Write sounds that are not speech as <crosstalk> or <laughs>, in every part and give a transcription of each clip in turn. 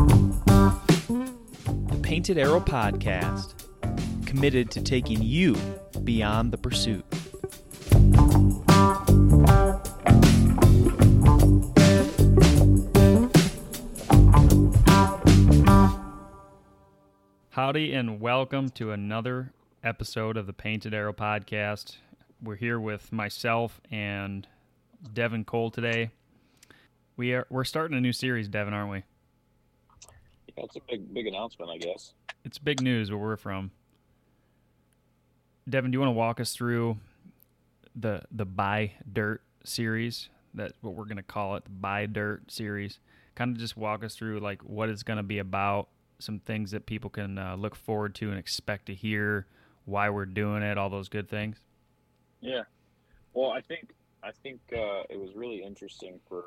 The Painted Arrow Podcast, committed to taking you beyond the pursuit. Howdy, and welcome to another episode of the Painted Arrow Podcast. We're here with myself and Devin Cole today. We are we're starting a new series, Devin, aren't we? It's a big big announcement, I guess. It's big news where we're from. Devin, do you want to walk us through the the Buy Dirt series? That's what we're gonna call it, the Buy Dirt series. Kind of just walk us through like what it's gonna be about, some things that people can uh, look forward to and expect to hear, why we're doing it, all those good things. Yeah. Well, I think I think uh, it was really interesting for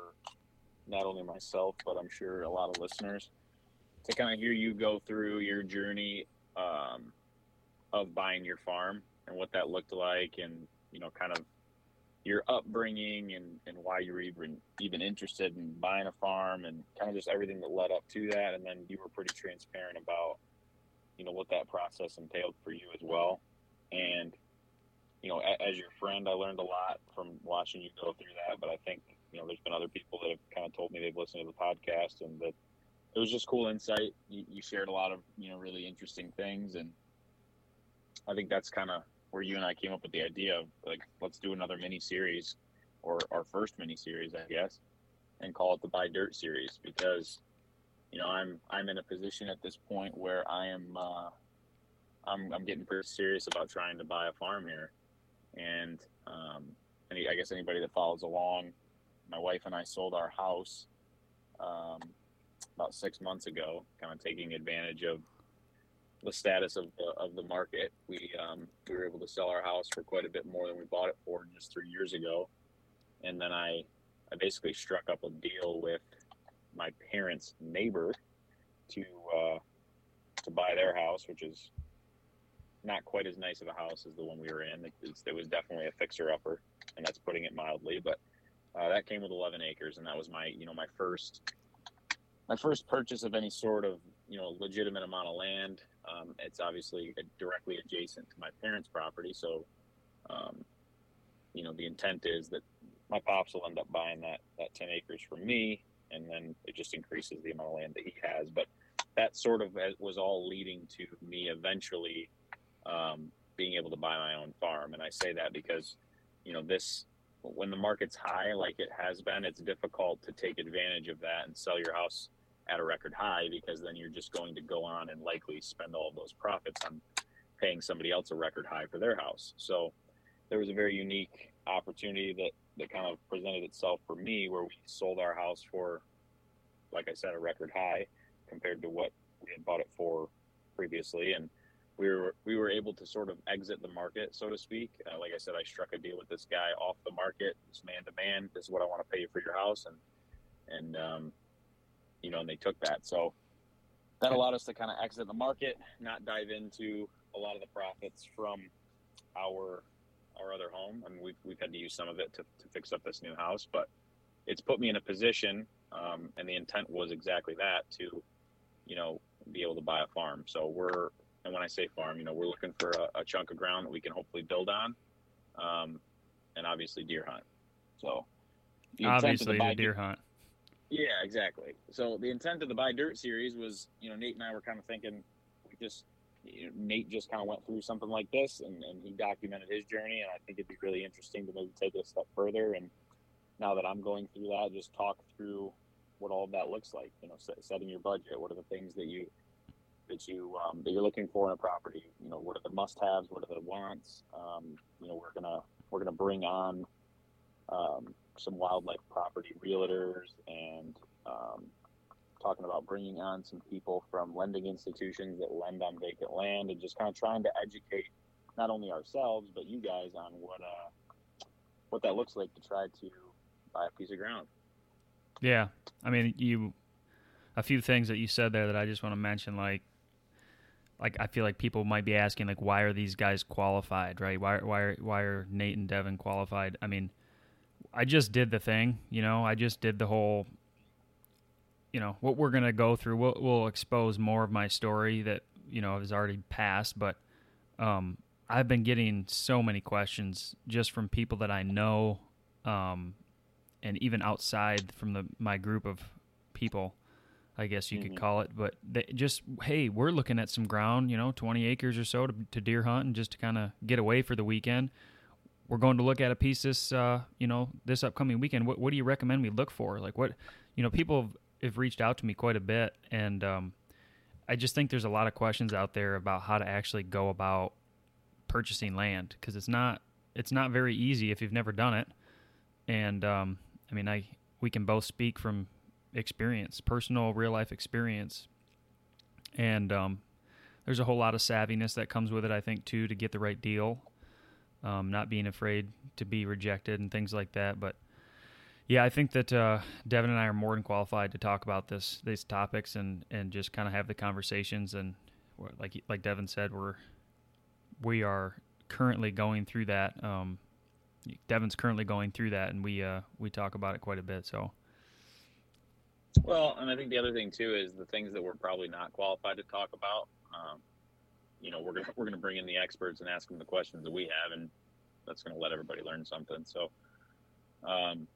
not only myself, but I'm sure a lot of listeners to kind of hear you go through your journey um, of buying your farm and what that looked like, and you know, kind of your upbringing and, and why you were even even interested in buying a farm and kind of just everything that led up to that. And then you were pretty transparent about you know what that process entailed for you as well. And you know, as your friend, I learned a lot from watching you go through that. But I think you know, there's been other people that have kind of told me they've listened to the podcast and that it was just cool insight. You, you shared a lot of you know really interesting things, and I think that's kind of where you and I came up with the idea of like let's do another mini series or our first mini series, I guess, and call it the Buy Dirt series because you know I'm I'm in a position at this point where I am uh, I'm I'm getting pretty serious about trying to buy a farm here, and um, any, I guess anybody that follows along, my wife and I sold our house um, about six months ago, kind of taking advantage of the status of the, of the market. We um, we were able to sell our house for quite a bit more than we bought it for just three years ago, and then I I basically struck up a deal with my parents' neighbor to uh, to buy their house, which is not quite as nice of a house as the one we were in. It, it was definitely a fixer upper, and that's putting it mildly. But uh, that came with 11 acres, and that was my you know my first my first purchase of any sort of you know legitimate amount of land. Um, it's obviously directly adjacent to my parents' property, so um, you know the intent is that my pops will end up buying that that 10 acres from me, and then it just increases the amount of land that he has. But that sort of was all leading to me eventually um, being able to buy my own farm. And I say that because, you know, this, when the market's high, like it has been, it's difficult to take advantage of that and sell your house at a record high because then you're just going to go on and likely spend all of those profits on paying somebody else a record high for their house. So there was a very unique opportunity that, that kind of presented itself for me where we sold our house for, like I said, a record high compared to what we had bought it for previously. And, we were we were able to sort of exit the market, so to speak. Uh, like I said, I struck a deal with this guy off the market, this man to man. This is what I want to pay you for your house, and and um, you know, and they took that. So that allowed us to kind of exit the market, not dive into a lot of the profits from our our other home. I mean, we've we've had to use some of it to to fix up this new house, but it's put me in a position, um, and the intent was exactly that to, you know, be able to buy a farm. So we're and when I say farm, you know, we're looking for a, a chunk of ground that we can hopefully build on, um, and obviously deer hunt. So obviously the, the deer hunt. Yeah, exactly. So the intent of the buy dirt series was, you know, Nate and I were kind of thinking, we just, you know, Nate just kind of went through something like this, and, and he documented his journey, and I think it'd be really interesting to maybe take it a step further. And now that I'm going through that, just talk through what all of that looks like. You know, setting your budget. What are the things that you that you um, that you're looking for in a property. You know, what are the must-haves? What are the wants? Um, you know, we're gonna we're gonna bring on um, some wildlife property realtors and um, talking about bringing on some people from lending institutions that lend on vacant land and just kind of trying to educate not only ourselves but you guys on what uh, what that looks like to try to buy a piece of ground. Yeah, I mean you a few things that you said there that I just want to mention like like I feel like people might be asking like why are these guys qualified, right? Why why why are Nate and Devin qualified? I mean, I just did the thing, you know. I just did the whole you know what we're gonna go through. We'll we'll expose more of my story that you know has already passed, but um, I've been getting so many questions just from people that I know, um, and even outside from the my group of people, I guess you Mhm. could call it. But they just hey, we're looking at some ground, you know, twenty acres or so to, to deer hunt and just to kind of get away for the weekend. We're going to look at a piece this, uh, you know, this upcoming weekend. What what do you recommend we look for? Like what, you know, people have, reached out to me quite a bit, and um, I just think there's a lot of questions out there about how to actually go about purchasing land because it's not it's not very easy if you've never done it. And um, I mean, I we can both speak from experience, personal real life experience, and um, there's a whole lot of savviness that comes with it. I think too to get the right deal, um, not being afraid to be rejected and things like that. But yeah, I think that uh, Devin and I are more than qualified to talk about this these topics and and just kind of have the conversations and like like Devin said, we're we are currently going through that. Um, Devin's currently going through that, and we uh, we talk about it quite a bit. So Well, and I think the other thing too is the things that we're probably not qualified to talk about. Um, you know, we're gonna we're gonna bring in the experts and ask them the questions that we have, and that's gonna let everybody learn something. So, um,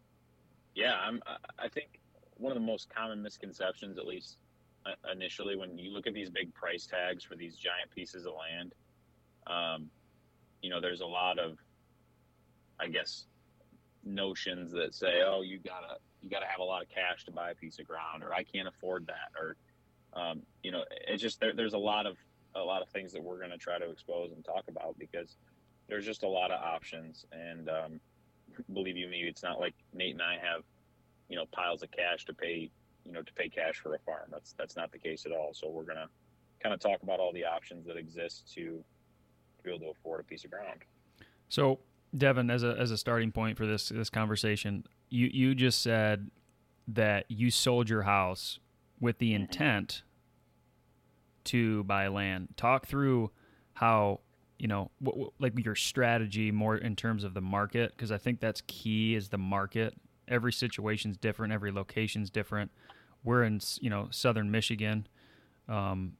yeah, I'm. I- think one of the most common misconceptions, at least uh, initially, when you look at these big price tags for these giant pieces of land, um, you know, there's a lot of, I guess, notions that say, oh, you gotta you gotta have a lot of cash to buy a piece of ground, or I can't afford that, or um, you know, it's just there, there's a lot of a lot of things that we're going to try to expose and talk about because there's just a lot of options, and um, believe you me, it's not like Nate and I have you know piles of cash to pay you know to pay cash for a farm. That's that's not the case at all. So we're gonna kind of talk about all the options that exist to to be able to afford a piece of ground. So, Devin, as a as a starting point for this this conversation, you you just said that you sold your house with the Mhm. intent to buy land. Talk through how you know what, like your strategy more in terms of the market because I think that's key is the market. Every situation's different. Every location's different. We're in you know southern Michigan um,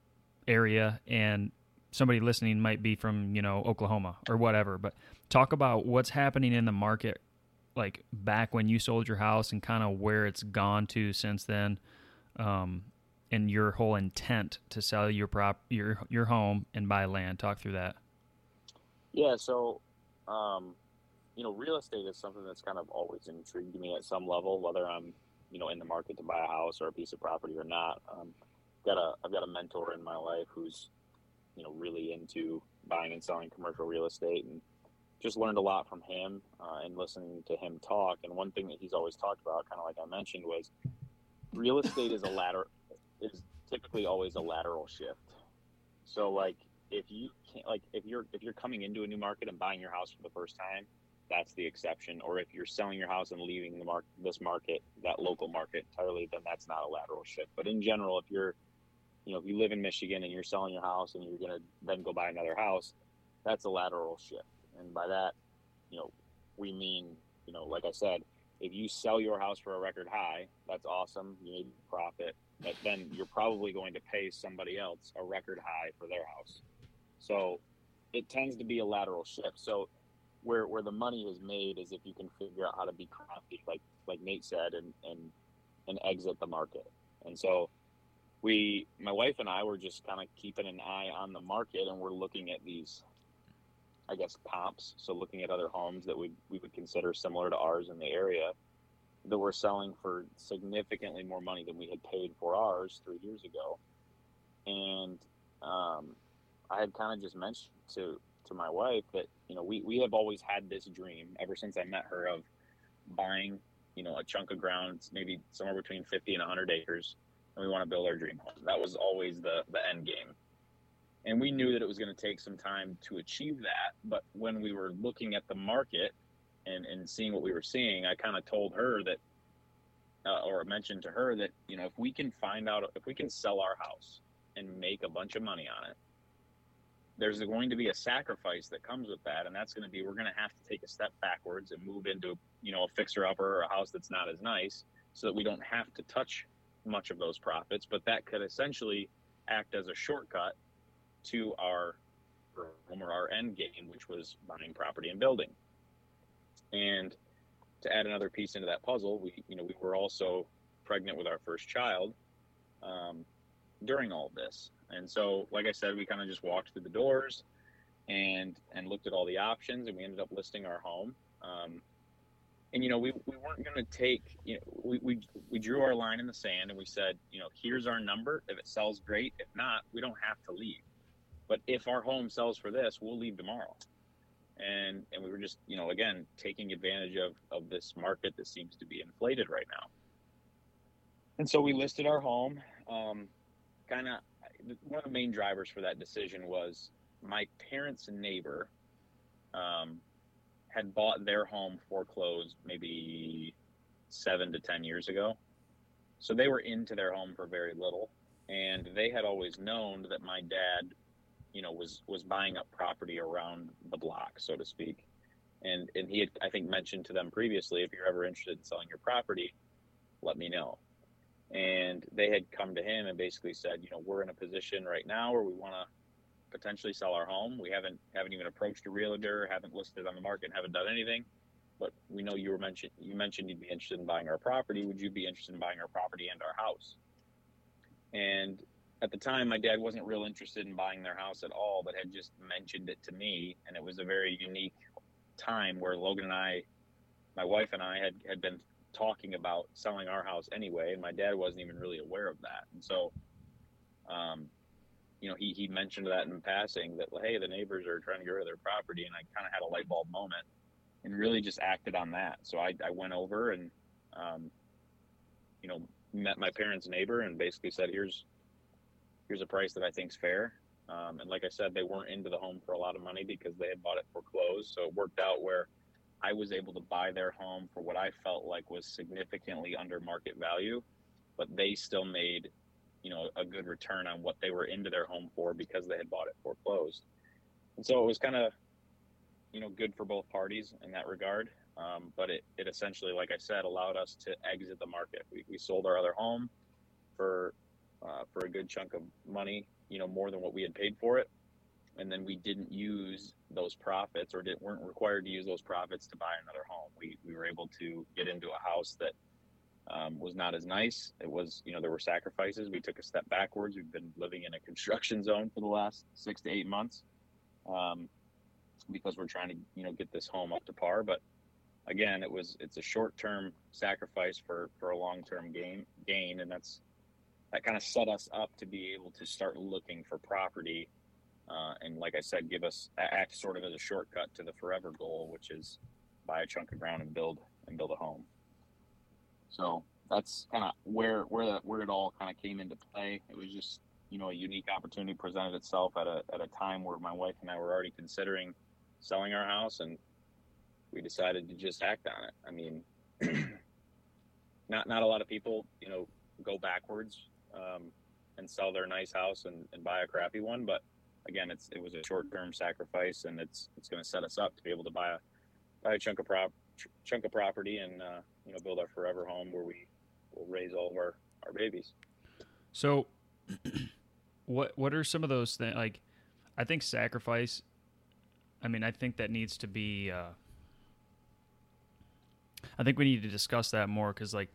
area, and somebody listening might be from you know Oklahoma or whatever. But talk about what's happening in the market, like back when you sold your house, and kind of where it's gone to since then, um, and your whole intent to sell your prop your your home and buy land. Talk through that. Yeah, so um, you know, real estate is something that's kind of always intrigued me at some level, whether I'm you know in the market to buy a house or a piece of property or not. Um, got a I've got a mentor in my life who's you know really into buying and selling commercial real estate and just learned a lot from him uh, and listening to him talk. And one thing that he's always talked about, kind of like I mentioned, was real estate is a ladder typically always a lateral shift. So like if you can't like if you're if you're coming into a new market and buying your house for the first time, that's the exception. Or if you're selling your house and leaving the mark this market, that local market entirely, then that's not a lateral shift. But in general, if you're you know, if you live in Michigan and you're selling your house and you're gonna then go buy another house, that's a lateral shift. And by that, you know, we mean, you know, like I said, if you sell your house for a record high, that's awesome. You made profit, but then you're probably going to pay somebody else a record high for their house. So it tends to be a lateral shift. So where where the money is made is if you can figure out how to be crafty, like like Nate said, and and and exit the market. And so we, my wife and I, were just kind of keeping an eye on the market, and we're looking at these, I guess, comps. So looking at other homes that we we would consider similar to ours in the area that were selling for significantly more money than we had paid for ours three years ago. And um, I had kind of just mentioned to to my wife that you know we, we have always had this dream ever since I met her of buying you know a chunk of ground maybe somewhere between 50 and 100 acres and we want to build our dream home that was always the the end game and we knew that it was going to take some time to achieve that but when we were looking at the market and and seeing what we were seeing I kind of told her that uh, or mentioned to her that you know if we can find out if we can sell our house and make a bunch of money on it there's going to be a sacrifice that comes with that and that's going to be we're going to have to take a step backwards and move into you know a fixer upper or a house that's not as nice so that we don't have to touch much of those profits, but that could essentially act as a shortcut to our or our end game, which was buying property and building. And to add another piece into that puzzle, we you know we were also pregnant with our first child um, during all this, and so like I said, we kind of just walked through the doors and and looked at all the options, and we ended up listing our home. Um, and you know we, we weren't going to take you know we, we we drew our line in the sand and we said you know here's our number. If it sells great. If not we don't have to leave. But if our home sells for this we'll leave tomorrow and and we were just you know again taking advantage of of this market that seems to be inflated right now. And so we listed our home. Um, kind of one of the main drivers for that decision was my parents neighbor um, had bought their home foreclosed maybe seven to ten years ago. So they were into their home for very little and they had always known that my dad you know was was buying up property around the block so to speak. And and he had i think mentioned to them previously if you're ever interested in selling your property let me know. And they had come to him and basically said you know we're in a position right now where we want to potentially sell our home. We haven't haven't even approached a realtor haven't listed on the market haven't done anything. But we know you were mentioned you mentioned you'd be interested in buying our property. Would you be interested in buying our property and our house? And at the time, my dad wasn't real interested in buying their house at all, but had just mentioned it to me. And it was a very unique time where Logan and I, my wife and I, had, had been talking about selling our house anyway. And my dad wasn't even really aware of that. And so, um, you know, he, he mentioned that in passing that, hey, the neighbors are trying to get rid of their property. And I kind of had a light bulb moment and really just acted on that. So I, I went over and, um, you know, met my parents' neighbor and basically said, here's, here's a price that I think is fair. Um, and like I said, they weren't into the home for a lot of money because they had bought it foreclosed. So it worked out where I was able to buy their home for what I felt like was significantly under market value, but they still made, you know, a good return on what they were into their home for because they had bought it foreclosed. And so it was kind of, you know, good for both parties in that regard. Um, but it, it essentially, like I said, allowed us to exit the market. We, we sold our other home for uh, for a good chunk of money, you know, more than what we had paid for it. And then we didn't use those profits or didn't, weren't required to use those profits to buy another home. We, we were able to get into a house that um, was not as nice. It was, you know, there were sacrifices. We took a step backwards. We've been living in a construction zone for the last six to eight months um, because we're trying to, you know, get this home up to par. But again, it was, it's a short term sacrifice for, for a long term gain, gain. And that's, that kind of set us up to be able to start looking for property uh, and like i said give us act sort of as a shortcut to the forever goal which is buy a chunk of ground and build and build a home. So that's kind of where where that where it all kind of came into play. It was just you know a unique opportunity presented itself at a, at a time where my wife and i were already considering selling our house and we decided to just act on it. I mean <clears throat> not not a lot of people you know go backwards um, and sell their nice house and, and buy a crappy one. But again, it's it was a short term sacrifice, and it's it's going to set us up to be able to buy a buy a chunk of prop chunk of property and uh, you know build our forever home where we will raise all of our our babies. So, <clears throat> what what are some of those things? Like, I think sacrifice. I mean, I think that needs to be. Uh, I think we need to discuss that more because, like,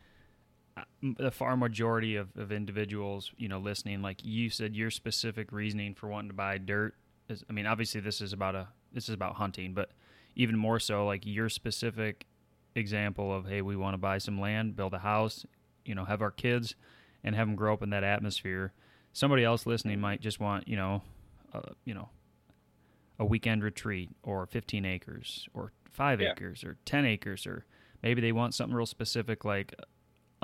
the far majority of, of individuals, you know, listening, like you said, your specific reasoning for wanting to buy dirt is, I mean, obviously this is about a, this is about hunting, but even more so, like your specific example of, hey, we want to buy some land, build a house, you know, have our kids and have them grow up in that atmosphere. Somebody else listening might just want, you know, uh, you know, a weekend retreat or 15 acres or five yeah. acres or 10 acres or maybe they want something real specific like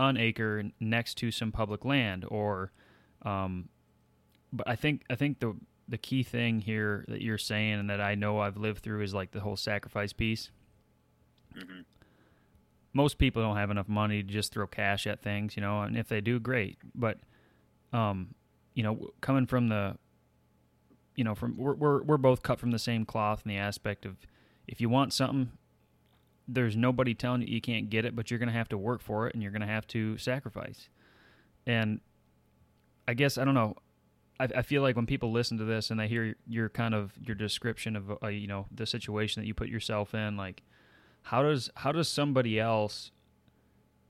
an acre next to some public land or um, but I think I think the the key thing here that you're saying and that I know I've lived through is like the whole sacrifice piece. Mm-hmm. Most people don't have enough money to just throw cash at things, you know, and if they do, great. But, um, you know, coming from the, you know, from we're we're, we're both cut from the same cloth in the aspect of if you want something, there's nobody telling you you can't get it, but you're going to have to work for it and you're going to have to sacrifice. And I guess I don't know. I, I feel like when people listen to this and they hear your kind of your description of uh, you know the situation that you put yourself in, like how does how does somebody else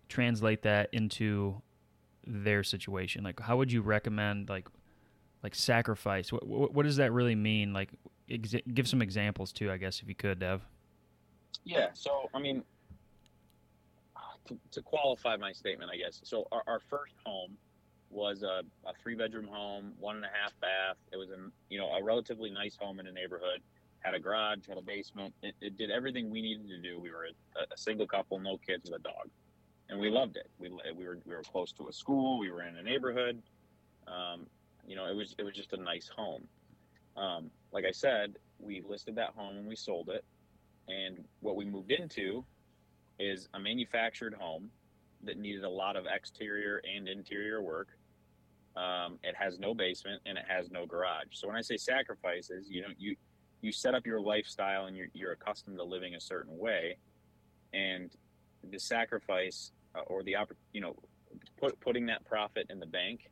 translate that into their situation? Like how would you recommend like like sacrifice? What what, what does that really mean? Like exa- give some examples too, I guess, if you could, Dev. Yeah. So I mean, to, to qualify my statement, I guess. So our, our first home was a, a three bedroom home, one and a half bath. It was a you know a relatively nice home in a neighborhood. Had a garage, had a basement. It, it did everything we needed to do. We were a, a, single couple, no kids, with a dog, and we loved it. We we were we were close to a school. We were in a neighborhood. Um, you know, it was it was just a nice home. Um, like I said, we listed that home and we sold it, and what we moved into is a manufactured home that needed a lot of exterior and interior work. Um, it has no basement and it has no garage. So when I say sacrifices, you know, you you set up your lifestyle and you're, you're accustomed to living a certain way, and the sacrifice uh, or the you know, put, putting that profit in the bank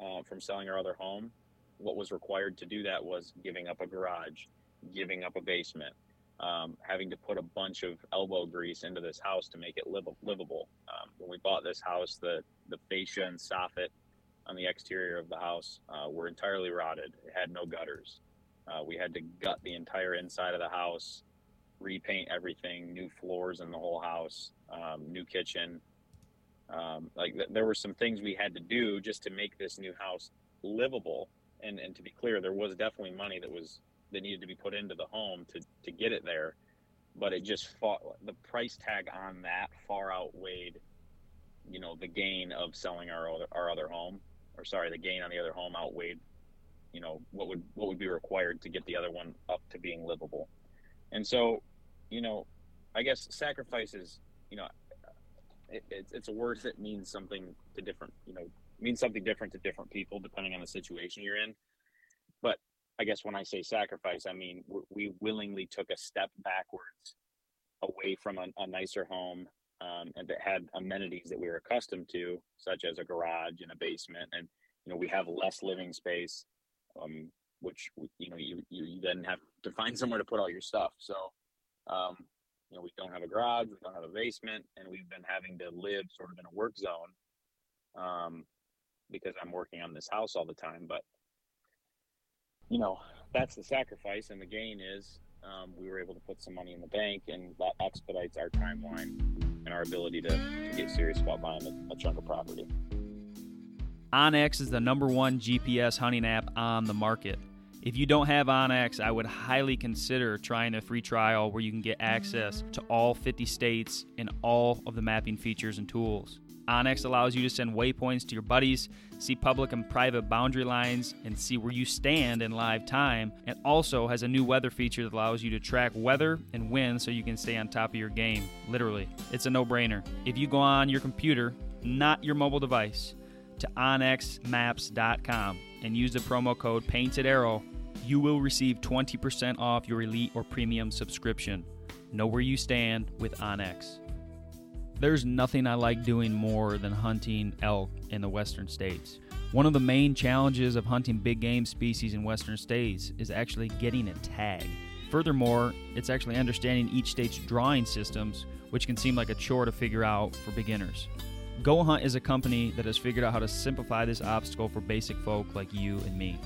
uh, from selling our other home, what was required to do that was giving up a garage, giving up a basement, um, having to put a bunch of elbow grease into this house to make it liv- livable. Um, when we bought this house, the the fascia and soffit on the exterior of the house uh, were entirely rotted. It had no gutters. Uh, we had to gut the entire inside of the house, repaint everything, new floors in the whole house, um, new kitchen. Um, like th- there were some things we had to do just to make this new house livable. And and to be clear, there was definitely money that was that needed to be put into the home to to get it there. But it just fought the price tag on that far outweighed you know the gain of selling our other, our other home or sorry the gain on the other home outweighed you know what would what would be required to get the other one up to being livable. And so you know i guess sacrifices you know it, it's, it's a word that means something to different you know means something different to different people depending on the situation you're in. But I guess when I say sacrifice, I mean we willingly took a step backwards away from a, a nicer home um, and that had amenities that we were accustomed to, such as a garage and a basement, and you know we have less living space, um, which you know you, you then have to find somewhere to put all your stuff. So um, you know we don't have a garage, we don't have a basement, and we've been having to live sort of in a work zone um, because I'm working on this house all the time, but you know, that's the sacrifice, and the gain is um, we were able to put some money in the bank, and that expedites our timeline and our ability to, to get serious about buying a, a chunk of property. onX is the number one GPS hunting app on the market. If you don't have onX, I would highly consider trying a free trial where you can get access to all 50 states and all of the mapping features and tools. onX allows you to send waypoints to your buddies, see public and private boundary lines, and see where you stand in live time. It also has a new weather feature that allows you to track weather and wind so you can stay on top of your game. Literally, it's a no brainer. If you go on your computer, not your mobile device, to onxmaps.com and use the promo code Painted Arrow, you will receive 20% off your elite or premium subscription. Know where you stand with onX. There's nothing I like doing more than hunting elk in the western states. One of the main challenges of hunting big game species in western states is actually getting a tag. Furthermore, it's actually understanding each state's drawing systems, which can seem like a chore to figure out for beginners. Go Hunt is a company that has figured out how to simplify this obstacle for basic folk like you and me.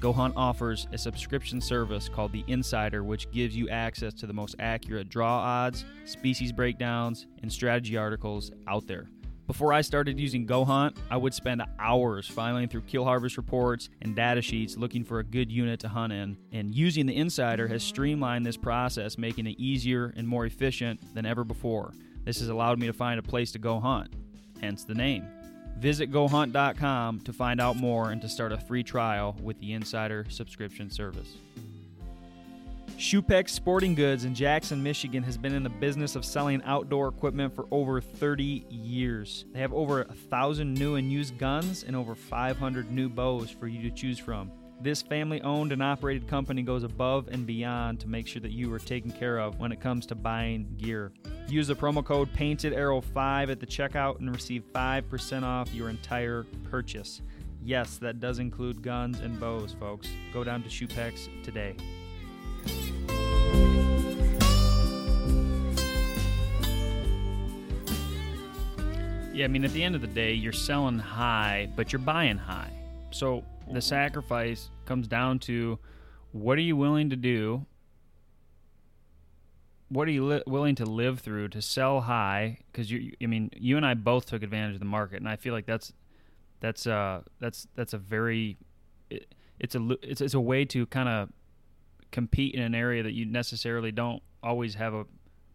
Go Hunt offers a subscription service called The Insider, which gives you access to the most accurate draw odds, species breakdowns, and strategy articles out there. Before I started using Go Hunt, I would spend hours filing through kill harvest reports and data sheets looking for a good unit to hunt in. And using the Insider has streamlined this process, making it easier and more efficient than ever before. This has allowed me to find a place to go hunt, hence the name. Visit gohunt.com to find out more and to start a free trial with the Insider subscription service. Shupex Sporting Goods in Jackson, Michigan has been in the business of selling outdoor equipment for over 30 years. They have over a thousand new and used guns and over 500 new bows for you to choose from. This family owned and operated company goes above and beyond to make sure that you are taken care of when it comes to buying gear. Use the promo code Painted Arrow 5 at the checkout and receive 5% off your entire purchase. Yes, that does include guns and bows, folks. Go down to Shoepex today. Yeah, I mean, at the end of the day, you're selling high, but you're buying high. So the sacrifice comes down to what are you willing to do? What are you li- willing to live through to sell high? Because you, I mean, you and I both took advantage of the market, and I feel like that's that's uh that's that's a very it, it's a it's, it's a way to kind of compete in an area that you necessarily don't always have a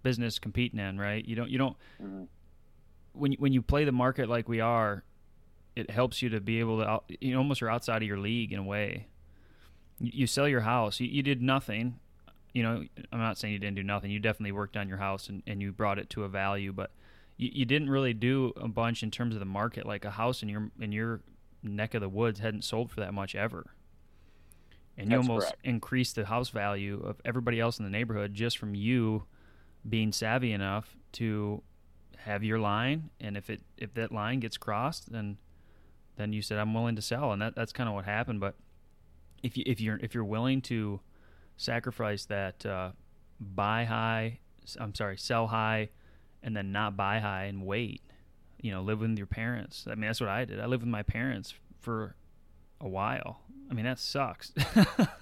business competing in, right? You don't you don't Mhm. when you- when you play the market like we are, it helps you to be able to out- you almost you're outside of your league in a way. You, you sell your house, you, you did nothing. You know, I'm not saying you didn't do nothing. You definitely worked on your house and, and you brought it to a value, but you, you didn't really do a bunch in terms of the market. Like a house in your in your neck of the woods hadn't sold for that much ever, and you That's almost correct. increased the house value of everybody else in the neighborhood just from you being savvy enough to have your line and if it if that line gets crossed then then you said I'm willing to sell and that that's kind of what happened but if you if you're if you're willing to sacrifice that uh, buy high I'm sorry sell high and then not buy high and wait you know live with your parents I mean that's what I did I lived with my parents for a while I mean that sucks <laughs>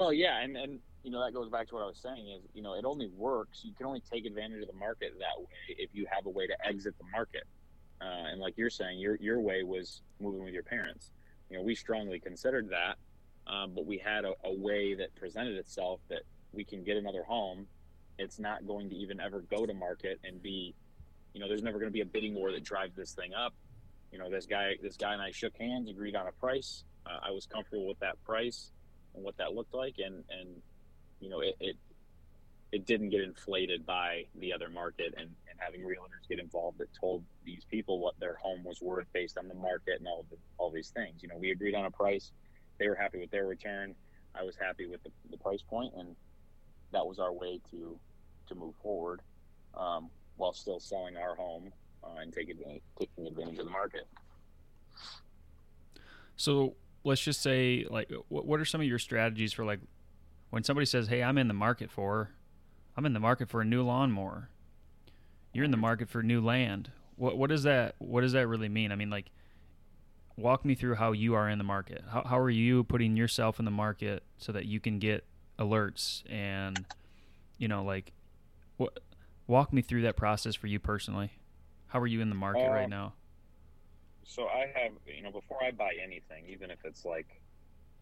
Well, yeah, and and you know that goes back to what I was saying is you know it only works. You can only take advantage of the market that way if you have a way to exit the market. Uh, and like you're saying, your your way was moving with your parents. You know, we strongly considered that, um, but we had a, a way that presented itself that we can get another home. It's not going to even ever go to market and be, you know, there's never going to be a bidding war that drives this thing up. You know, this guy, this guy and I shook hands, agreed on a price. Uh, I was comfortable with that price and what that looked like, and and you know, it, it it didn't get inflated by the other market and, and having realtors get involved that told these people what their home was worth based on the market and all the, all these things. You know, we agreed on a price. They were happy with their return. I was happy with the, the price point, and that was our way to to move forward um, while still selling our home uh, and taking advantage, taking advantage of the market. So let's just say, like, what, what are some of your strategies for like when somebody says, "Hey, I'm in the market for, I'm in the market for a new lawnmower." You're in the market for new land. What what does that what does that really mean? I mean, like, walk me through how you are in the market. How how are you putting yourself in the market so that you can get alerts and, you know, like, what walk me through that process for you personally. How are you in the market Uh, right now? So I have, you know, before I buy anything, even if it's like,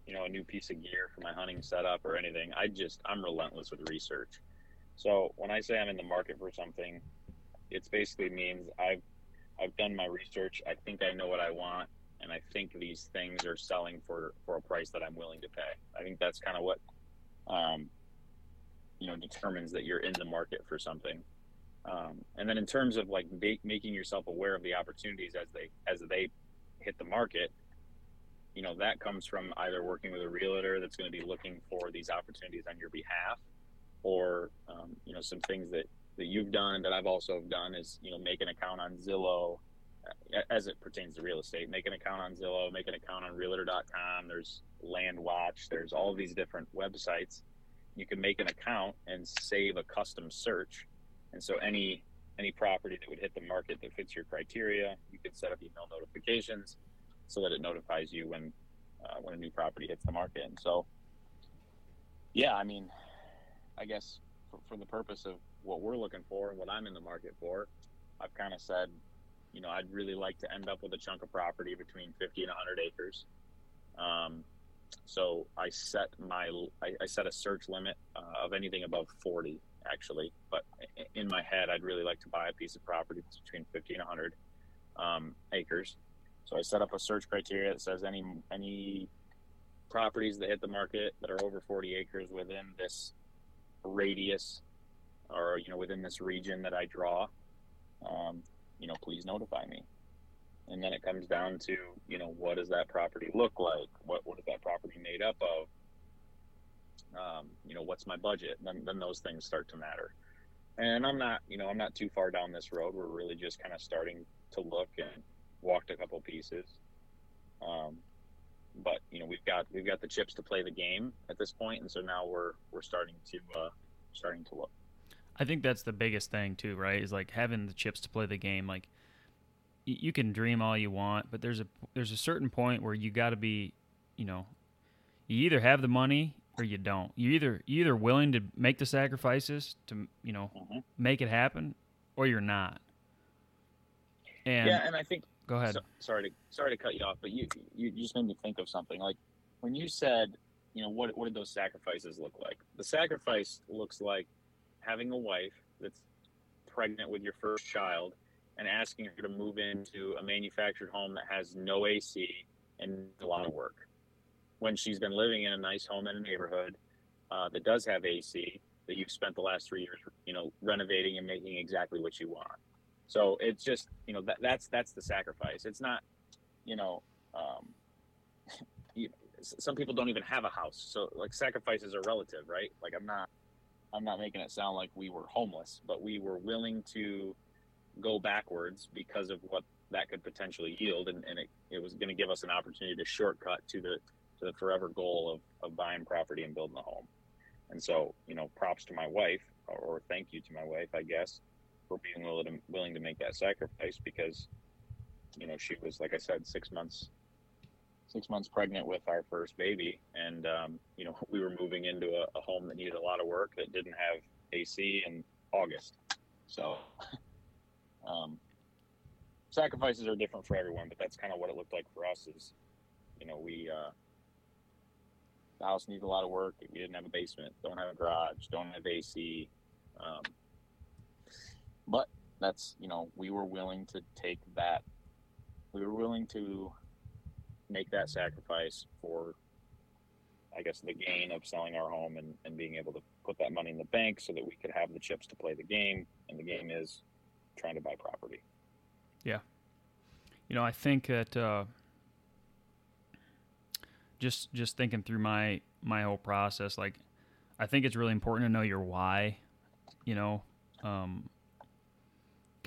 you know, a new piece of gear for my hunting setup or anything, I just I'm relentless with research. So when I say I'm in the market for something, it's basically means I've I've done my research. I think I know what I want, and I think these things are selling for for a price that I'm willing to pay. I think that's kind of what, um, you know, determines that you're in the market for something. Um, and then in terms of like making yourself aware of the opportunities as they as they hit the market, you know that comes from either working with a realtor that's going to be looking for these opportunities on your behalf, or um, you know some things that that you've done that I've also done is you know make an account on Zillow uh, as it pertains to real estate. Make an account on Zillow, make an account on Realtor.com. There's Land Watch. There's all these different websites. You can make an account and save a custom search and so any any property that would hit the market that fits your criteria, you can set up email notifications so that it notifies you when uh, when a new property hits the market. And so, yeah, I mean, I guess for, for the purpose of what we're looking for and what I'm in the market for, I've kind of said, you know, I'd really like to end up with a chunk of property between 50 and 100 acres. Um, so I set my I, I set a search limit uh, of anything above 40 actually, but in my head I'd really like to buy a piece of property between 50 and 100 um, acres. So I set up a search criteria that says any any properties that hit the market that are over 40 acres within this radius or you know within this region that I draw, um, you know, please notify me. And then it comes down to you know what does that property look like? What what is that property made up of? Um, you know what's my budget? Then then those things start to matter. And I'm not you know I'm not too far down this road. We're really just kind of starting to look and walked a couple pieces. Um, but you know we've got we've got the chips to play the game at this point, and so now we're we're starting to uh, starting to look. I think that's the biggest thing too, right? Is like having the chips to play the game. Like y- you can dream all you want, but there's a there's a certain point where you got to be, you know, you either have the money or you don't. You either you either willing to make the sacrifices to you know Mhm. make it happen, or you're not. And yeah, and I think go ahead. So, sorry to sorry to cut you off, but you, you you just made me think of something. Like when you said, you know, what what did those sacrifices look like? The sacrifice looks like having a wife that's pregnant with your first child and asking her to move into a manufactured home that has no AC and a lot of work. When she's been living in a nice home in a neighborhood uh, that does have AC, that you've spent the last three years, you know, renovating and making exactly what you want. So it's just you know that that's that's the sacrifice. It's not you know um, <laughs> you, some people don't even have a house, so like sacrifices are relative, right? Like I'm not I'm not making it sound like we were homeless, but we were willing to go backwards because of what that could potentially yield, and, and it, it was going to give us an opportunity to shortcut to the to the forever goal of, of buying property and building a home. And so, you know, props to my wife, or, thank you to my wife, I guess, for being willing to, willing to make that sacrifice because, you know, she was, like I said, six months, six months pregnant with our first baby. And, um, you know, <laughs> we were moving into a, a home that needed a lot of work that didn't have AC in August. So, <laughs> um, sacrifices are different for everyone, but that's kind of what it looked like for us is, you know, we, uh, the house needs a lot of work. We didn't have a basement, don't have a garage, don't have AC. Um, but that's you know we were willing to take that we were willing to make that sacrifice for i guess the gain of selling our home and, and being able to put that money in the bank so that we could have the chips to play the game and the game is trying to buy property Yeah. You know, I think that uh, just just thinking through my my whole process, like I think it's really important to know your why. You know,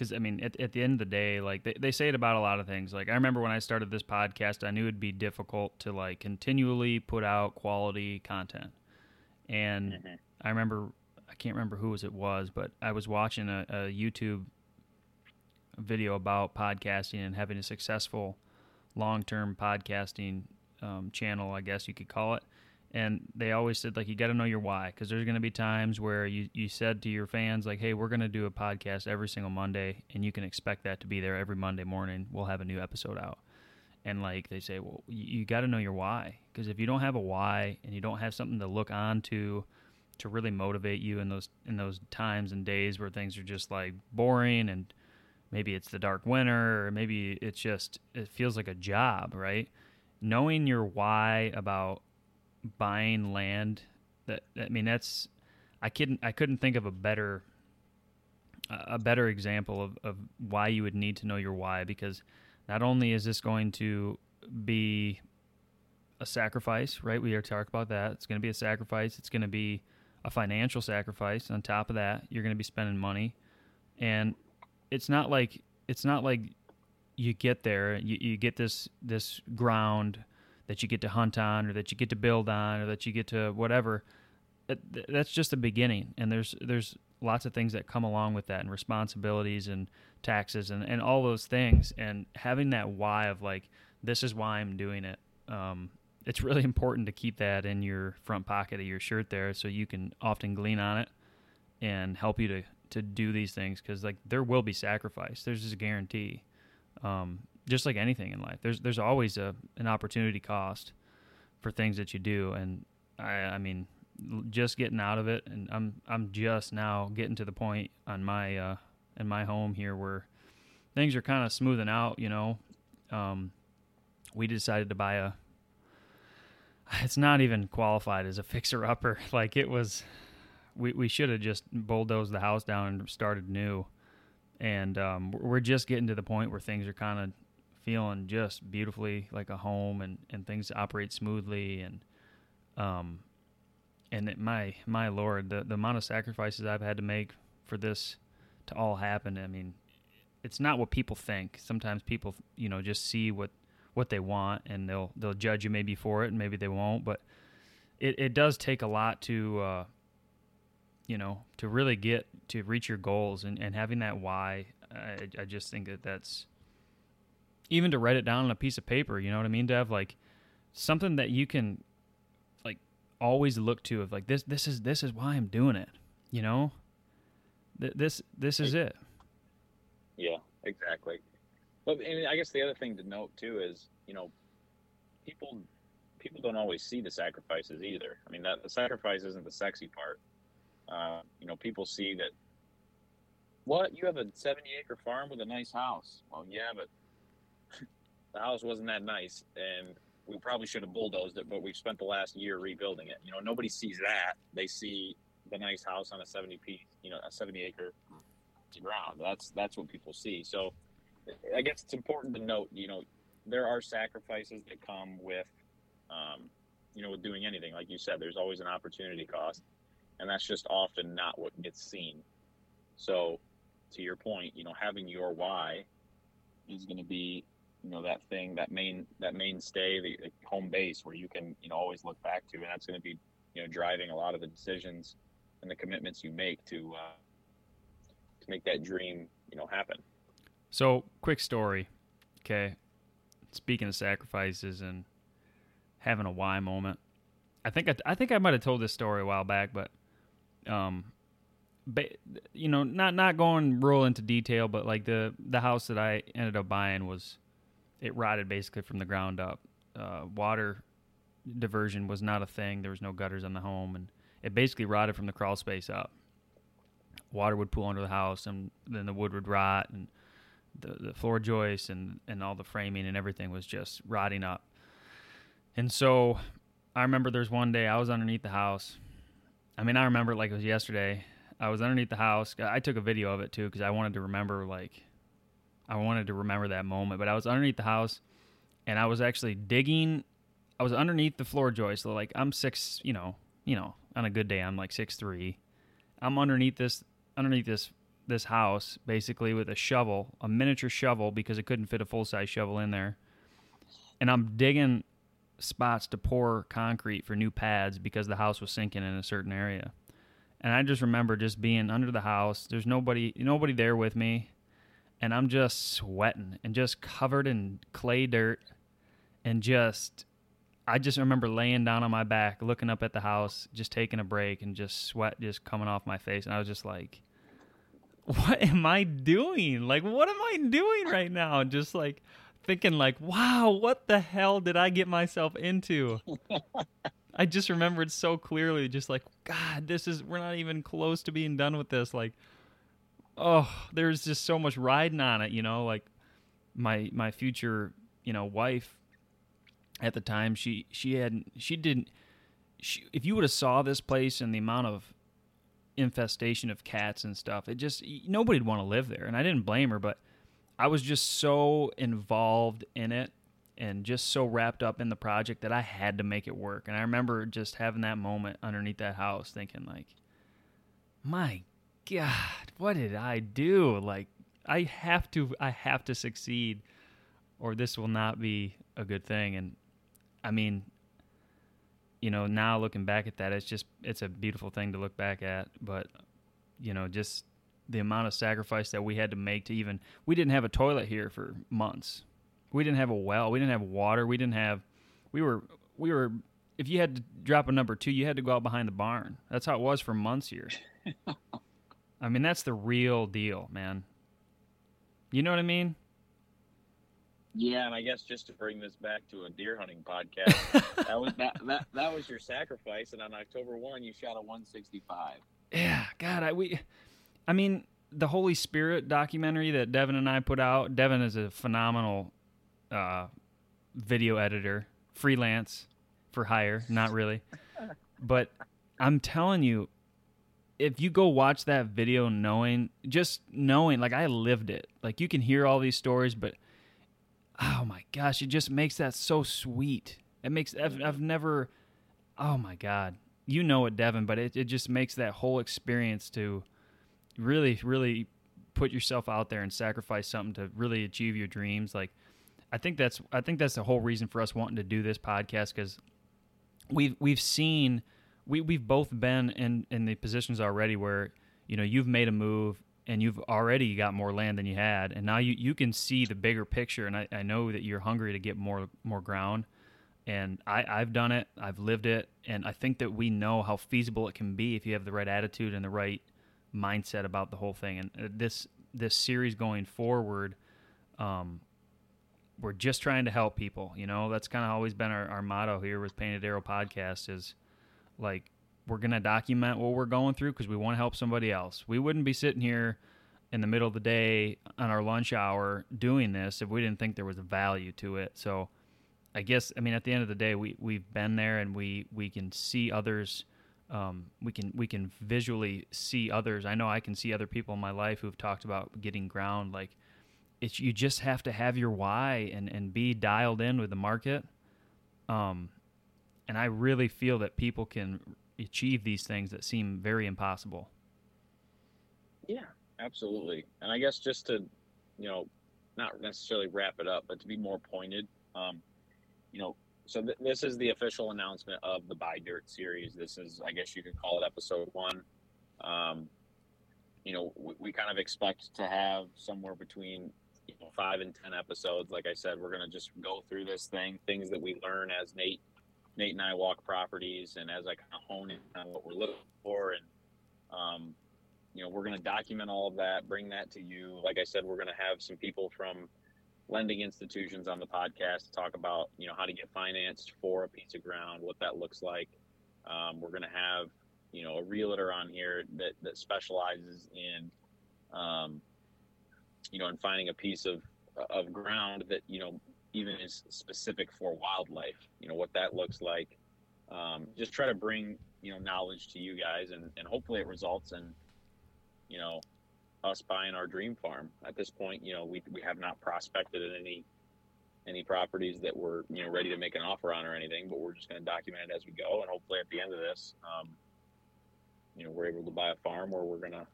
because I mean, at, at the end of the day, like they, they say it about a lot of things. Like I remember when I started this podcast, I knew it'd be difficult to like continually put out quality content, and Mhm. I remember I can't remember who it was, but I was watching a, a YouTube video about podcasting and having a successful long-term podcasting um, channel, I guess you could call it. And they always said like you got to know your why because there's going to be times where you you said to your fans like, hey, we're going to do a podcast every single Monday, and you can expect that to be there every Monday morning. We'll have a new episode out. And like they say, well, you, got to know your why because if you don't have a why and you don't have something to look on to to really motivate you in those in those times and days where things are just like boring and maybe it's the dark winter or maybe it's just it feels like a job right knowing your why about buying land that i mean that's i couldn't i couldn't think of a better a better example of, of why you would need to know your why because not only is this going to be a sacrifice right? We are talking about that. It's going to be a sacrifice. It's going to be a financial sacrifice. On top of that you're going to be spending money. And it's not like it's not like you get there you, you get this this ground that you get to hunt on or that you get to build on or that you get to whatever that's just the beginning. And there's there's lots of things that come along with that and responsibilities and taxes and, and all those things. And having that why of like this is why i'm doing it um, it's really <laughs> important to keep that in your front pocket of your shirt there so you can often glean on it and help you to to do these things. Because like there will be sacrifice. There's just a guarantee. Um, just like anything in life there's there's always a an opportunity cost for things that you do. And i i mean just getting out of it and i'm i'm just now getting to the point on my uh in my home here where things are kind of smoothing out you know? Um we decided to buy a <sighs> it's not even qualified as a <laughs> fixer upper <laughs> like it was we, we should have just bulldozed the house down and started new. And um, we're just getting to the point where things are kind of feeling just beautifully like a home and, and things operate smoothly and um and my my lord the the amount of sacrifices I've had to make for this to all happen I mean it's not what people think. Sometimes people you know just see what what they want and they'll they'll judge you maybe for it and maybe they won't but it, it does take a lot to uh, you know to really get to reach your goals and, and having that why I, I just think that that's even to write it down on a piece of paper you know what i mean to have like something that you can like always look to of like this this is this is why i'm doing it you know Th- this this is it Yeah, exactly. But and I guess the other thing to note too is, you know, people people don't always see the sacrifices either. I mean, that the sacrifice isn't the sexy part. Uh, you know, people see that. What you have a seventy acre farm with a nice house? Well, yeah, but the house wasn't that nice, and we probably should have bulldozed it, but we've spent the last year rebuilding it. You know, nobody sees that. They see the nice house on a seventy piece, you know, a seventy acre ground. That's that's what people see. So I guess it's important to note, you know, there are sacrifices that come with, um, you know, with doing anything. Like you said, there's always an opportunity cost, and that's just often not what gets seen. So, to your point, you know, having your why is going to be, you know, that thing, that main, that mainstay, the, the home base where you can, you know, always look back to, and that's going to be, you know, driving a lot of the decisions and the commitments you make to uh, to make that dream, you know, happen. So, quick story. Okay. Speaking of sacrifices and having a why moment, I think I, I think I might have told this story a while back, but um, but you know, not not going real into detail, but like the the house that I ended up buying was it rotted basically from the ground up. Uh, water diversion was not a thing. There was no gutters on the home, and it basically rotted from the crawl space up. Water would pool under the house, and then the wood would rot, and the, the floor joists and, and all the framing and everything was just rotting up. And so I remember there's one day I was underneath the house. I mean, I remember it like it was yesterday. I was underneath the house. I took a video of it too because I wanted to remember, like, I wanted to remember that moment. But I was underneath the house and I was actually digging. I was underneath the floor joist. So, like, I'm six, you know, you know, on a good day, I'm like six three. I'm underneath this, underneath this this house basically with a shovel, a miniature shovel because it couldn't fit a full size shovel in there. And I'm digging spots to pour concrete for new pads because the house was sinking in a certain area. And I just remember just being under the house. There's nobody nobody there with me. And I'm just sweating and just covered in clay dirt and just I just remember laying down on my back, looking up at the house, just taking a break and just sweat just coming off my face and I was just like what am I doing? Like, what am I doing right now? Just like thinking, like, wow, what the hell did I get myself into? <laughs> I just remembered so clearly, just like, God, this is, we're not even close to being done with this. Like, oh, there's just so much riding on it, you know? Like, my, my future, you know, wife at the time, she, she had, she didn't, she, if you would have saw this place and the amount of infestation of cats and stuff. It just nobody'd want to live there, and I didn't blame her, but I was just so involved in it and just so wrapped up in the project that I had to make it work. And I remember just having that moment underneath that house, thinking like, "My God, what did I do? Like, I have to, I have to succeed, or this will not be a good thing." And I mean, you know, now looking back at that, it's just it's a beautiful thing to look back at. But you know, just the amount of sacrifice that we had to make to even we didn't have a toilet here for months. We didn't have a well. We didn't have water. We didn't have. We were we were. If you had to drop a number two, you had to go out behind the barn. That's how it was for months here. <laughs> I mean, that's the real deal, man. You know what I mean? Yeah, and I guess just to bring this back to a deer hunting podcast, <laughs> that was that, that that was your sacrifice, and on October one, you shot a 165. Yeah, God, I we, I mean, the Holy Spirit documentary that Devin and I put out. Devin is a phenomenal uh, video editor, freelance for hire, not really, <laughs> but I'm telling you, if you go watch that video, knowing just knowing, like I lived it, like you can hear all these stories, but oh my gosh, it just makes that so sweet. It makes I've, I've never, oh my god, you know it, Devin, but it, it just makes that whole experience to really, really put yourself out there and sacrifice something to really achieve your dreams. Like, I think that's I think that's the whole reason for us wanting to do this podcast because we've we've seen we we've both been in in the positions already where you know you've made a move and you've already got more land than you had and now you you can see the bigger picture and I, I know that you're hungry to get more more ground and I, I've done it, I've lived it, and I think that we know how feasible it can be if you have the right attitude and the right mindset about the whole thing. And uh, this this series going forward, um, we're just trying to help people. You know, that's kind of always been our, our motto here with Painted Arrow Podcast is like we're gonna document what we're going through because we want to help somebody else. We wouldn't be sitting here in the middle of the day on our lunch hour doing this if we didn't think there was a value to it. So I guess I mean at the end of the day we we've been there and we we can see others um, we can we can visually see others. I know I can see other people in my life who've talked about getting ground. Like it's you just have to have your why and and be dialed in with the market. Um, and I really feel that people can achieve these things that seem very impossible. Yeah, absolutely. And I guess just to you know not necessarily wrap it up, but to be more pointed. Um, you know, so th- this is the official announcement of the Buy Dirt series. This is, I guess you could call it episode one. Um, you know, we, we, kind of expect to have somewhere between you know, five and ten episodes. Like I said, we're going to just go through this thing, things that we learn as Nate, Nate and I walk properties, and as I kind of hone in on what we're looking for, and um, you know, we're going to document all of that, bring that to you. Like I said, we're going to have some people from lending institutions on the podcast to talk about you know how to get financed for a piece of ground, what that looks like. Um, we're going to have you know a realtor on here that that specializes in um, you know in finding a piece of of ground that you know even is specific for wildlife. You know what that looks like. Um, just try to bring you know knowledge to you guys, and and hopefully it results in you know us buying our dream farm. At this point, you know, we, we have not prospected any any properties that we're you know ready to make an offer on or anything, but we're just going to document it as we go, and hopefully at the end of this, um, you know, we're able to buy a farm where we're going to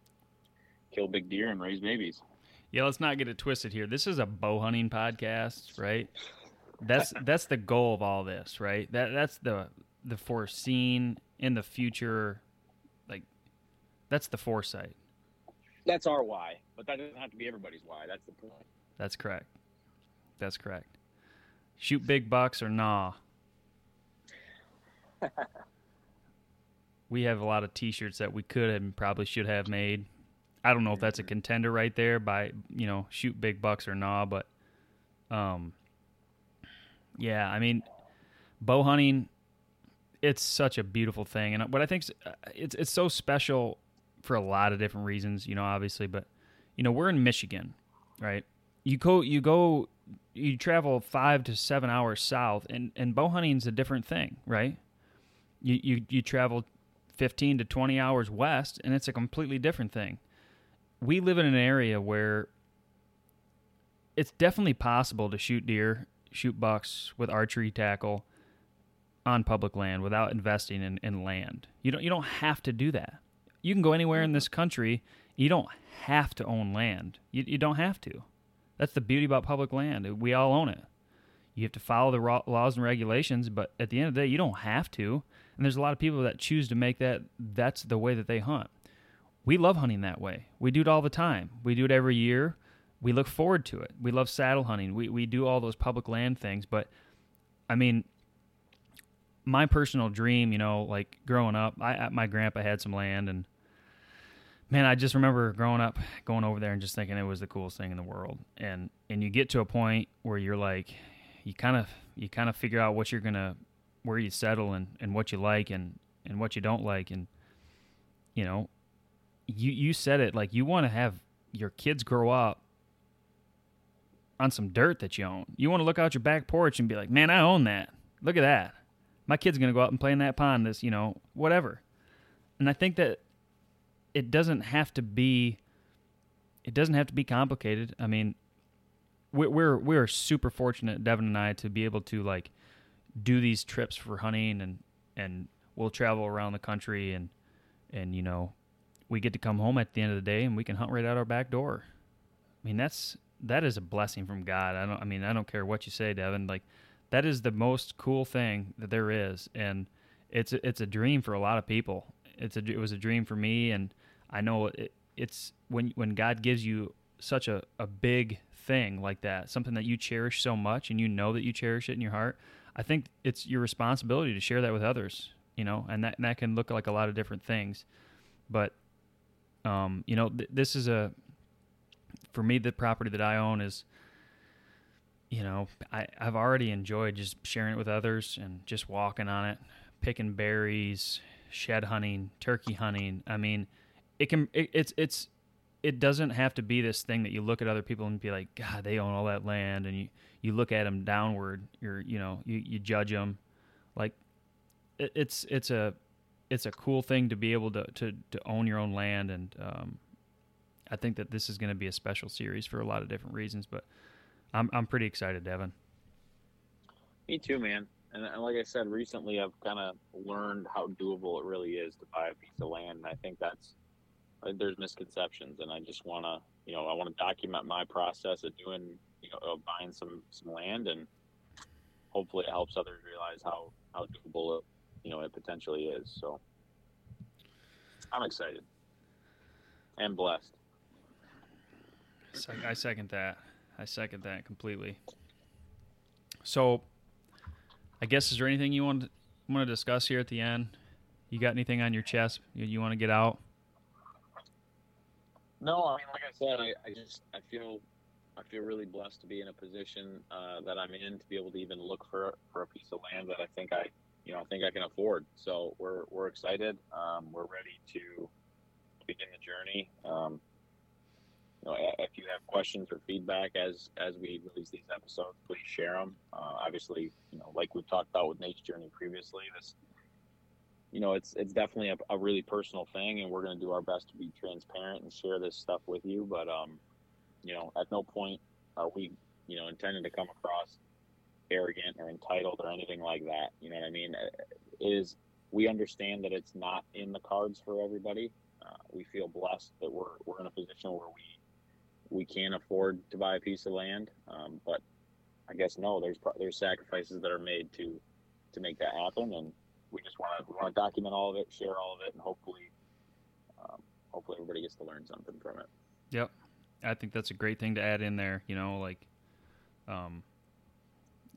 kill big deer and raise babies. Yeah, let's not get it twisted here. This is a bow hunting podcast, right? That's <laughs> that's the goal of all this, right? That that's the the foreseen in the future, like that's the foresight that's our why, but that doesn't have to be everybody's why. That's the point. That's correct. That's correct. Shoot big bucks or nah. <laughs> we have a lot of T-shirts that we could and probably should have made. I don't know if that's a contender right there by you know shoot big bucks or nah, but um, yeah, I mean, bow hunting, it's such a beautiful thing, and what I think uh, it's it's so special for a lot of different reasons, you know, obviously, but you know, we're in Michigan, right? You go you go you travel 5 to 7 hours south and and bow hunting's a different thing, right? You you you travel 15 to 20 hours west and it's a completely different thing. We live in an area where it's definitely possible to shoot deer, shoot bucks with archery tackle on public land without investing in, in land. You don't you don't have to do that. You can go anywhere in this country. You don't have to own land. You, you don't have to. That's the beauty about public land. We all own it. You have to follow the laws and regulations, but at the end of the day, you don't have to. And there's a lot of people that choose to make that that's the way that they hunt. We love hunting that way. We do it all the time. We do it every year. We look forward to it. We love saddle hunting. We we do all those public land things, but I mean, my personal dream, you know, like growing up, I my grandpa had some land and man, I just remember growing up, going over there and just thinking it was the coolest thing in the world. And and you get to a point where you're like, you kind of you kind of figure out what you're gonna, where you settle and and what you like and and what you don't like and you know, you you said it like you want to have your kids grow up on some dirt that you own. You want to look out your back porch and be like, man, I own that. Look at that. My kid's gonna go out and play in that pond. This, you know, whatever. And I think that it doesn't have to be it doesn't have to be complicated. I mean, we- we're we're super fortunate, Devin and I, to be able to like do these trips for hunting and and we'll travel around the country and and you know we get to come home at the end of the day and we can hunt right out our back door. I mean that's that is a blessing from God. I don't I mean I don't care what you say, Devin. Like that is the most cool thing that there is and it's a, it's a dream for a lot of people. It's a it was a dream for me and I know it, it's when when God gives you such a, a big thing like that, something that you cherish so much and you know that you cherish it in your heart, I think it's your responsibility to share that with others, you know, and that, and that can look like a lot of different things. But, um, you know, th- this is a, for me, the property that I own is, you know, I, I've already enjoyed just sharing it with others and just walking on it, picking berries, shed hunting, turkey hunting. I mean, it can, it, it's, it's, it doesn't have to be this thing that you look at other people and be like, God, they own all that land, and you you look at them downward. You're you know you, you judge them, like it, it's it's a it's a cool thing to be able to to, to own your own land, and um, I think that this is going to be a special series for a lot of different reasons. But I'm I'm pretty excited, Devin. Me too, man. And, and like I said, recently I've kind of learned how doable it really is to buy a piece of land, and I think that's there's misconceptions, and I just want to, you know, I want to document my process of doing, you know, of buying some some land, and hopefully it helps others realize how how doable it, you know, it potentially is. So I'm excited and blessed. I second that. I second that completely. So, I guess is there anything you want to, want to discuss here at the end? You got anything on your chest you, you want to get out? No, I mean, like I said, I, I just I feel I feel really blessed to be in a position uh, that I'm in to be able to even look for for a piece of land that I think I you know I think I can afford. So we're we're excited. Um, we're ready to begin the journey. Um, you know, if you have questions or feedback as as we release these episodes, please share them. Uh, obviously, you know, like we've talked about with Nate's journey previously, this you know, it's it's definitely a, a really personal thing, and we're going to do our best to be transparent and share this stuff with you. But um, you know, at no point are we, you know, intending to come across arrogant or entitled or anything like that. You know what I mean? It is we understand that it's not in the cards for everybody. Uh, we feel blessed that we're we're in a position where we we can afford to buy a piece of land, um, but I guess no, there's there's sacrifices that are made to to make that happen, and we just want to want to document all of it, share all of it, and hopefully, um, hopefully everybody gets to learn something from it. Yep, I think that's a great thing to add in there. You know, like, um, uh, uh,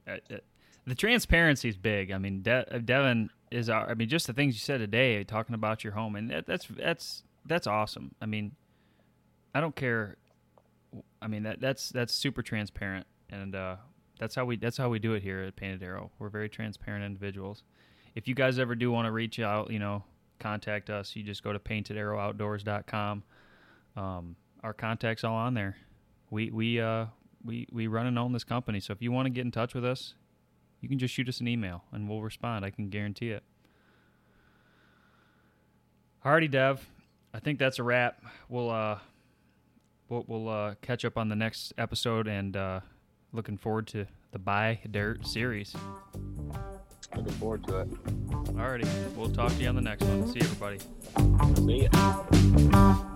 the transparency is big. I mean, De- uh, Devin is our. I mean, just the things you said today, talking about your home, and that, that's that's that's awesome. I mean, I don't care. I mean that that's that's super transparent, and uh, that's how we that's how we do it here at Painted Arrow. We're very transparent individuals if you guys ever do want to reach out, you know, contact us. You just go to paintedarrowoutdoors.com. Um, our contacts all on there. We we uh we we run and own this company. So if you want to get in touch with us, you can just shoot us an email and we'll respond. I can guarantee it. Alrighty, Dev. I think that's a wrap. We'll uh we'll, we'll uh, catch up on the next episode and uh, looking forward to the Buy Dirt series. Looking forward to it. Alrighty. We'll talk to you on the next one. See you, everybody. See ya.